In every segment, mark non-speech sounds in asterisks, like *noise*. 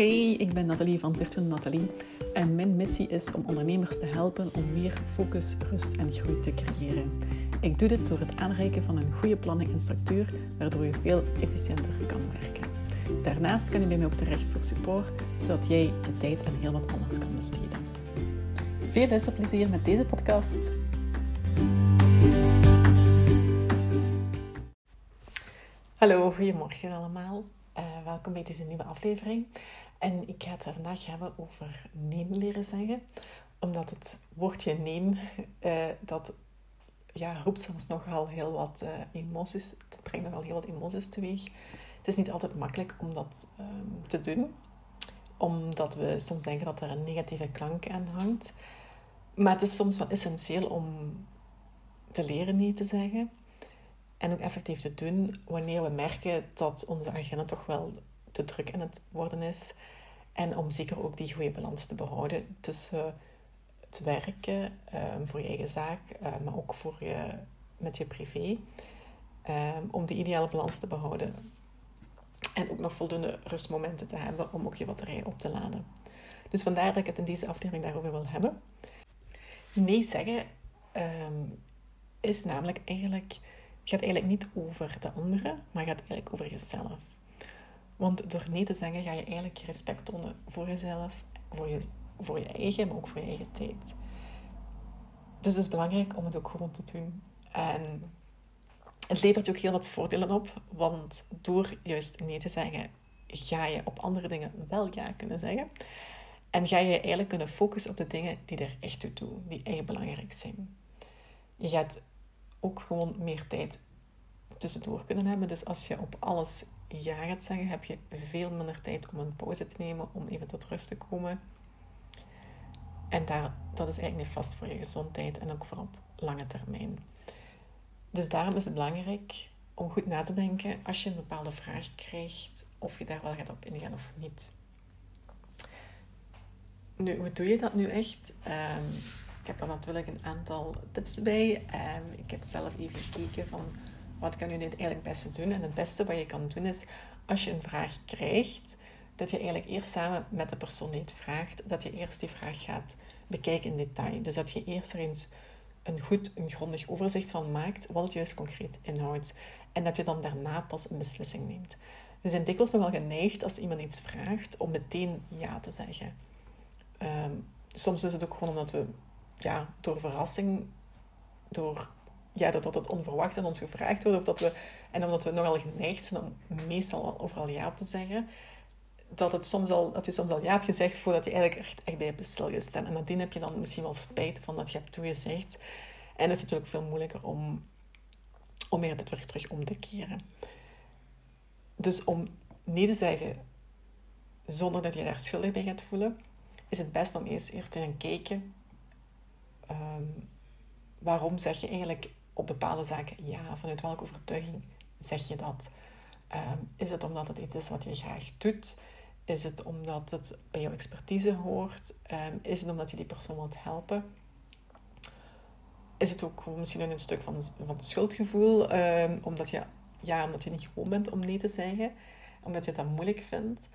Hey, ik ben Nathalie van Virtual Nathalie en mijn missie is om ondernemers te helpen om meer focus, rust en groei te creëren. Ik doe dit door het aanreiken van een goede planning en structuur, waardoor je veel efficiënter kan werken. Daarnaast kan je bij mij ook terecht voor support, zodat jij je tijd aan heel wat anders kan besteden. Veel luisterplezier met deze podcast. Hallo, goedemorgen allemaal. Uh, welkom bij deze nieuwe aflevering. En ik ga het vandaag hebben over nee leren zeggen. Omdat het woordje nee, uh, dat ja, roept soms nogal heel wat uh, emoties. Het brengt nogal heel wat emoties teweeg. Het is niet altijd makkelijk om dat um, te doen. Omdat we soms denken dat er een negatieve klank aan hangt. Maar het is soms wel essentieel om te leren nee te zeggen. En ook effectief te doen wanneer we merken dat onze agenda toch wel te druk aan het worden is. En om zeker ook die goede balans te behouden tussen het werken um, voor je eigen zaak, uh, maar ook voor je, met je privé. Um, om die ideale balans te behouden. En ook nog voldoende rustmomenten te hebben om ook je batterij op te laden. Dus vandaar dat ik het in deze aflevering daarover wil hebben. Nee zeggen is namelijk eigenlijk gaat eigenlijk niet over de anderen, maar gaat eigenlijk over jezelf. Want door nee te zeggen ga je eigenlijk respect tonen voor jezelf, voor je, voor je eigen, maar ook voor je eigen tijd. Dus het is belangrijk om het ook gewoon te doen. En het levert je ook heel wat voordelen op, want door juist nee te zeggen, ga je op andere dingen wel ja kunnen zeggen. En ga je eigenlijk kunnen focussen op de dingen die er echt toe doen, die echt belangrijk zijn. Je gaat ook gewoon meer tijd tussendoor kunnen hebben. Dus als je op alles ja gaat zeggen, heb je veel minder tijd om een pauze te nemen, om even tot rust te komen. En daar, dat is eigenlijk niet vast voor je gezondheid en ook voor op lange termijn. Dus daarom is het belangrijk om goed na te denken als je een bepaalde vraag krijgt, of je daar wel gaat op ingaan of niet. Nu, hoe doe je dat nu echt? Um, ik heb daar natuurlijk een aantal tips bij. Um, ik heb zelf even gekeken van wat kan je nu eigenlijk het beste doen. En het beste wat je kan doen is, als je een vraag krijgt, dat je eigenlijk eerst samen met de persoon die het vraagt, dat je eerst die vraag gaat bekijken in detail. Dus dat je eerst er eens een goed, een grondig overzicht van maakt, wat het juist concreet inhoudt. En dat je dan daarna pas een beslissing neemt. We zijn dikwijls nogal geneigd als iemand iets vraagt om meteen ja te zeggen. Um, soms is het ook gewoon omdat we ja, door verrassing, door ja, dat, dat het onverwacht aan ons gevraagd wordt, of dat we, en omdat we nogal geneigd zijn om meestal overal ja op te zeggen, dat, het soms al, dat je soms al ja hebt gezegd voordat je eigenlijk echt, echt bij hebt stilgestaan. En nadien heb je dan misschien wel spijt van dat je hebt toegezegd. En het is natuurlijk veel moeilijker om, om weer het weer terug om te keren. Dus om nee te zeggen zonder dat je daar schuldig bij gaat voelen, is het best om eens eerst te gaan kijken um, waarom zeg je eigenlijk op bepaalde zaken ja? Vanuit welke overtuiging zeg je dat? Um, is het omdat het iets is wat je graag doet? Is het omdat het bij jouw expertise hoort? Um, is het omdat je die persoon wilt helpen? Is het ook misschien een stuk van, van schuldgevoel? Um, omdat, je, ja, omdat je niet gewoon bent om nee te zeggen? Omdat je dat moeilijk vindt?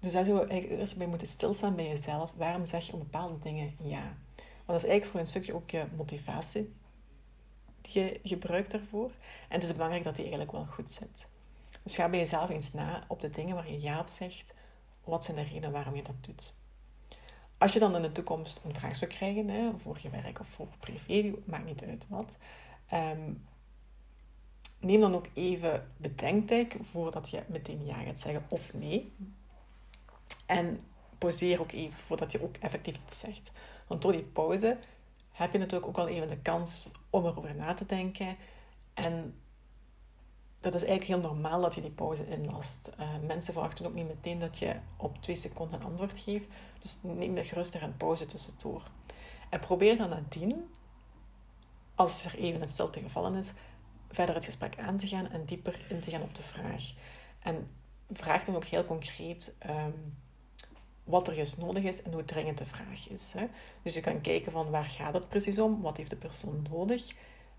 Dus daar zou je eigenlijk eerst bij moeten stilstaan bij jezelf. Waarom zeg je op bepaalde dingen ja? Want dat is eigenlijk voor een stukje ook je motivatie je gebruikt daarvoor. En het is belangrijk dat die eigenlijk wel goed zit. Dus ga bij jezelf eens na op de dingen waar je ja op zegt. Wat zijn de redenen waarom je dat doet? Als je dan in de toekomst een vraag zou krijgen, voor je werk of voor privé, maakt niet uit wat. Um, neem dan ook even bedenktijd voordat je meteen ja gaat zeggen of nee. En pauzeer ook even voordat je ook effectief iets zegt. Want door die pauze heb je natuurlijk ook al even de kans om erover na te denken. En dat is eigenlijk heel normaal dat je die pauze inlast. Uh, mensen verwachten ook niet meteen dat je op twee seconden een antwoord geeft. Dus neem er gerust er een pauze tussendoor. En probeer dan nadien, als er even een stilte gevallen is, verder het gesprek aan te gaan en dieper in te gaan op de vraag. En vraag dan ook heel concreet um, wat er juist nodig is en hoe dringend de vraag is. Hè. Dus je kan kijken van waar gaat het precies om, wat heeft de persoon nodig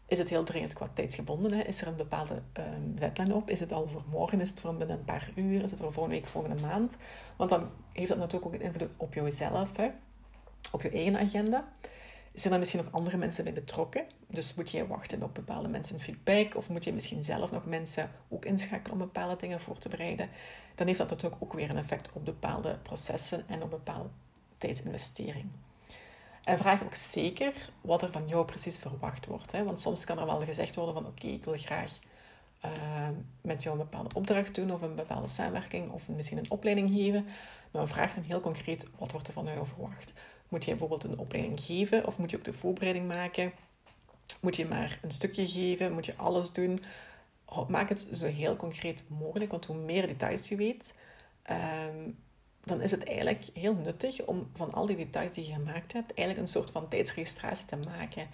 is het heel dringend qua tijdsgebonden? Is er een bepaalde um, deadline op? Is het al voor morgen? Is het voor binnen een paar uur? Is het voor volgende week, volgende maand? Want dan heeft dat natuurlijk ook een invloed op jouzelf, hè? op je eigen agenda. Zijn er misschien nog andere mensen bij betrokken? Dus moet je wachten op bepaalde mensen feedback? Of moet je misschien zelf nog mensen ook inschakelen om bepaalde dingen voor te bereiden? Dan heeft dat natuurlijk ook weer een effect op bepaalde processen en op bepaalde tijdsinvestering. En vraag ook zeker wat er van jou precies verwacht wordt. Hè? Want soms kan er wel gezegd worden van oké, ik wil graag uh, met jou een bepaalde opdracht doen of een bepaalde samenwerking of misschien een opleiding geven. Maar vraag dan heel concreet wat wordt er van jou verwacht. Moet je bijvoorbeeld een opleiding geven of moet je ook de voorbereiding maken? Moet je maar een stukje geven? Moet je alles doen? Maak het zo heel concreet mogelijk, want hoe meer details je weet, ehm, dan is het eigenlijk heel nuttig om van al die details die je gemaakt hebt, eigenlijk een soort van tijdsregistratie te maken.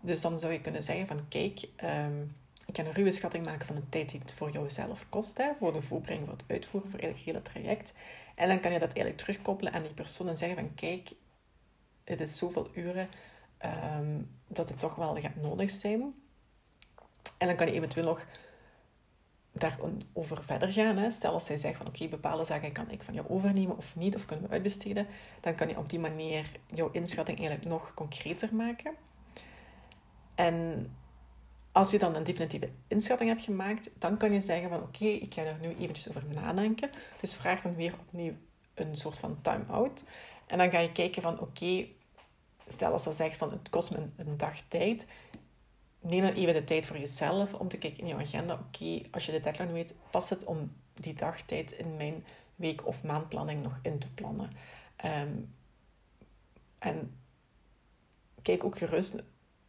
Dus dan zou je kunnen zeggen van kijk, um, ik kan een ruwe schatting maken van de tijd die het voor jouzelf kost, hè, voor de voorbereiding, voor het uitvoeren, voor eigenlijk het hele traject. En dan kan je dat eigenlijk terugkoppelen aan die persoon en zeggen van kijk, het is zoveel uren ehm, dat het toch wel gaat nodig zijn. En dan kan je eventueel nog daarover verder gaan. Hè. Stel als zij zegt van oké, bepaalde zaken kan ik van jou overnemen of niet, of kunnen we uitbesteden, dan kan je op die manier jouw inschatting eigenlijk nog concreter maken. En als je dan een definitieve inschatting hebt gemaakt, dan kan je zeggen van oké, ik ga er nu eventjes over nadenken. Dus vraag dan weer opnieuw een soort van time-out. En dan ga je kijken van oké, stel als ze zegt van het kost me een dag tijd, neem dan even de tijd voor jezelf om te kijken in je agenda. Oké, als je de deadline weet, past het om die dagtijd in mijn week- of maandplanning nog in te plannen. Ehm, en kijk ook gerust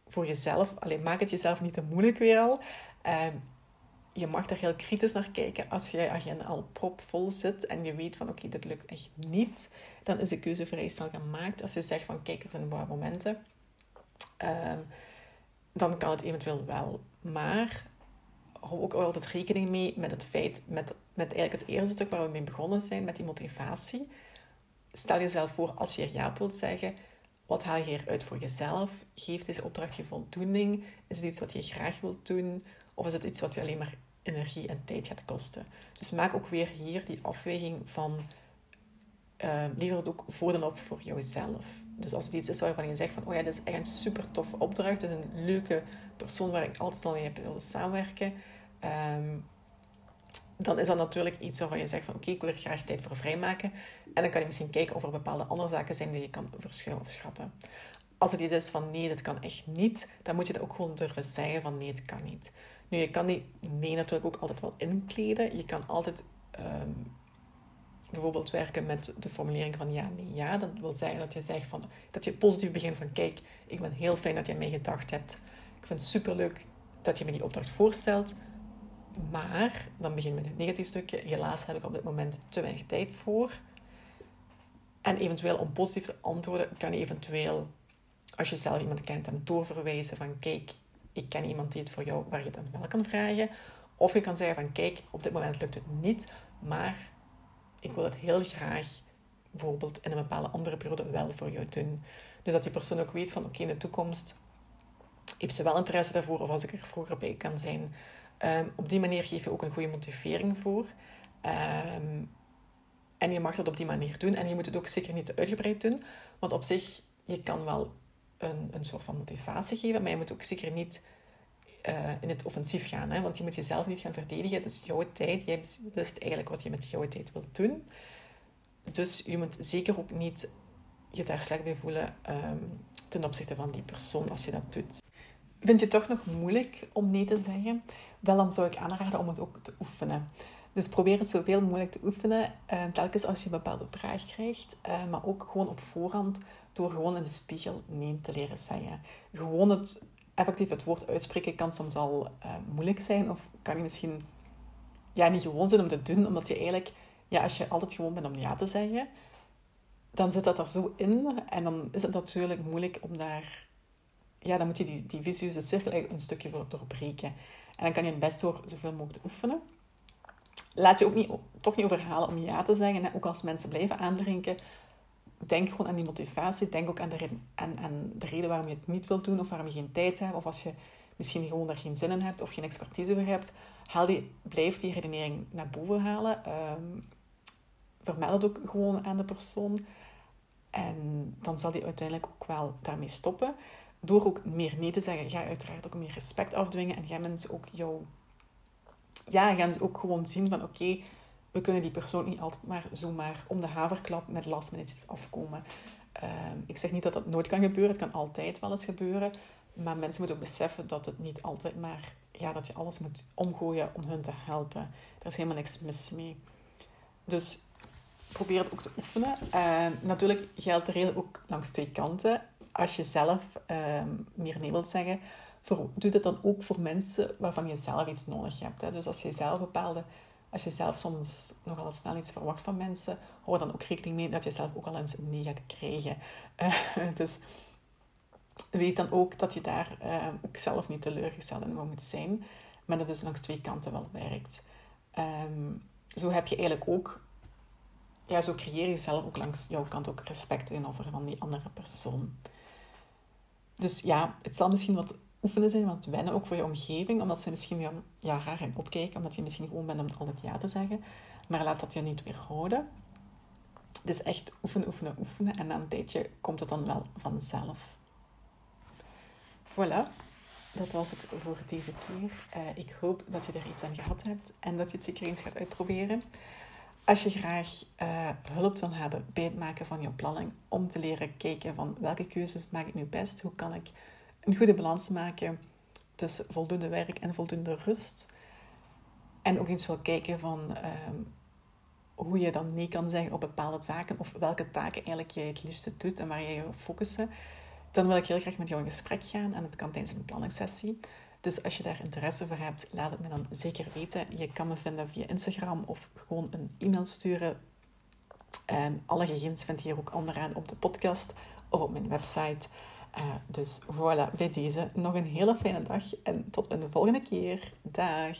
voor jezelf. Alleen maak het jezelf niet te moeilijk weer al. Ehm, je mag daar heel kritisch naar kijken. Als je agenda al propvol zit en je weet van oké, dit lukt echt niet, dan is de keuze vrij snel gemaakt. Als je zegt van kijk, er zijn een momenten. Um, dan kan het eventueel wel. Maar hou ook altijd rekening mee met het feit, met, met eigenlijk het eerste stuk waar we mee begonnen zijn, met die motivatie. Stel jezelf voor, als je ja wilt zeggen, wat haal je hieruit voor jezelf? Geeft deze opdracht je voldoening? Is het iets wat je graag wilt doen? Of is het iets wat je alleen maar energie en tijd gaat kosten? Dus maak ook weer hier die afweging van uh, lever het ook voor dan op voor jouzelf. Dus als het iets is waarvan je zegt van, oh ja, dit is echt een super toffe opdracht, dit is een leuke persoon waar ik altijd al mee heb willen samenwerken, um, dan is dat natuurlijk iets waarvan je zegt van, oké, ik wil er graag tijd voor vrijmaken. En dan kan je misschien kijken of er bepaalde andere zaken zijn die je kan verschuiven of schrappen. Als het iets is van, nee, dit kan echt niet, dan moet je dat ook gewoon durven zeggen van, nee, het kan niet. Nu, je kan die nee natuurlijk ook altijd wel inkleden. Je kan altijd um, bijvoorbeeld werken met de formulering van ja, nee, ja. Dat wil zeggen dat je zegt van, dat je positief begint van kijk, ik ben heel fijn dat je mij gedacht hebt. Ik vind het superleuk dat je me die opdracht voorstelt. Maar, dan begin je met het negatief stukje. Helaas heb ik op dit moment te weinig tijd voor. En eventueel om positief te antwoorden, kan je eventueel, als je zelf iemand kent, dan doorverwijzen van kijk, ik ken iemand die het voor jou, waar je het dan wel kan vragen. Of je kan zeggen van kijk, op dit moment lukt het niet, maar ik wil het heel graag bijvoorbeeld in een bepaalde andere periode wel voor jou doen. Dus dat die persoon ook weet van oké, in de toekomst heeft ze wel interesse daarvoor of als ik er vroeger bij kan zijn. Um, op die manier geef je ook een goede motivering voor. Um, en je mag dat op die manier doen. En je moet het ook zeker niet te uitgebreid doen. Want op zich, je kan wel een, een soort van motivatie geven, maar je moet ook zeker niet uh, in het offensief gaan. Hè? Want je moet jezelf niet gaan verdedigen. Het is jouw tijd. Jij beslist eigenlijk wat je met jouw tijd wilt doen. Dus je moet zeker ook niet je daar slecht bij voelen um, ten opzichte van die persoon als je dat doet. Vind je het toch nog moeilijk om nee te zeggen? Wel, dan zou ik aanraden om het ook te oefenen. Dus probeer het zoveel mogelijk te oefenen, uh, telkens als je een bepaalde vraag krijgt, uh, maar ook gewoon op voorhand door gewoon in de spiegel nee te leren zeggen. Gewoon het effectief het woord uitspreken kan soms al uh, moeilijk zijn. Of kan je misschien ja, niet gewoon zijn om te doen. Omdat je eigenlijk, ja, als je altijd gewoon bent om ja te zeggen, dan zit dat er zo in. En dan is het natuurlijk moeilijk om daar... Ja, dan moet je die, die visueuze cirkel een stukje voor doorbreken. En dan kan je het best door zoveel mogelijk oefenen. Laat je ook niet, toch niet overhalen om ja te zeggen. Ook als mensen blijven aandrinken, denk gewoon aan die motivatie. Denk ook aan de, aan, aan de reden waarom je het niet wilt doen of waarom je geen tijd hebt. Of als je misschien gewoon daar geen zin in hebt of geen expertise voor hebt, haal die, blijf die redenering naar boven halen. Um, vermeld het ook gewoon aan de persoon. En dan zal die uiteindelijk ook wel daarmee stoppen. Door ook meer nee te zeggen, ga je uiteraard ook meer respect afdwingen. En gaan mensen ook jou... Ja, gaan ze ook gewoon zien van, oké, we kunnen die persoon niet altijd maar zomaar om de haverklap met last minute afkomen. Ehm, ik zeg niet dat dat nooit kan gebeuren, het kan altijd wel eens gebeuren. Maar mensen moeten ook beseffen dat het niet altijd maar, ja, dat je alles moet omgooien om hun te helpen. Er is helemaal niks mis mee. Dus probeer het ook te oefenen. Ehm, natuurlijk geldt de regel ook langs twee kanten. Als je zelf ehm, meer nee wilt zeggen, doe dat dan ook voor mensen waarvan je zelf iets nodig hebt. Hè. Dus als je zelf bepaalde als je zelf soms nogal snel iets verwacht van mensen, hou dan ook rekening mee dat je zelf ook al eens een nee gaat krijgen. Uh, *laughs* dus weet dan ook dat je daar uh, ook zelf niet teleurgesteld in moet zijn, maar dat dus langs twee kanten wel werkt. Um, zo heb je eigenlijk ook, ja, zo creëer je zelf ook langs jouw kant ook respect tegenover van die andere persoon. Dus ja, het zal misschien wat oefenen zijn, want wennen ook voor je omgeving, omdat ze misschien gaan ja, raar gaan opkijken, omdat je misschien gewoon bent om altijd ja te zeggen. Maar laat dat je niet weerhouden. Dus echt oefenen, oefenen, oefenen. En na een tijdje komt het dan wel vanzelf. Voilà, dat was het voor deze keer. Uh, ik hoop dat je er iets aan gehad hebt en dat je het zeker eens gaat uitproberen. Als je graag uh, hulp wil hebben bij het maken van je planning, om te leren kijken van welke keuzes maak ik nu best, hoe kan ik een goede balans maken tussen voldoende werk en voldoende rust. En ook eens wel kijken van ehm, hoe je dan nee kan zeggen op bepaalde zaken of welke taken eigenlijk jij het liefste doet en waar je je op focussen. Dan wil ik heel graag met jou in gesprek gaan en het kan tijdens een planningssessie. Dus als je daar interesse voor hebt, laat het me dan zeker weten. Je kan me vinden via Instagram of gewoon een e-mail sturen. Um, alle gegevens vind je hier ook onderaan op de podcast of op mijn website. Uh, dus voilà, bij deze nog een hele fijne dag en tot een volgende keer. Dag!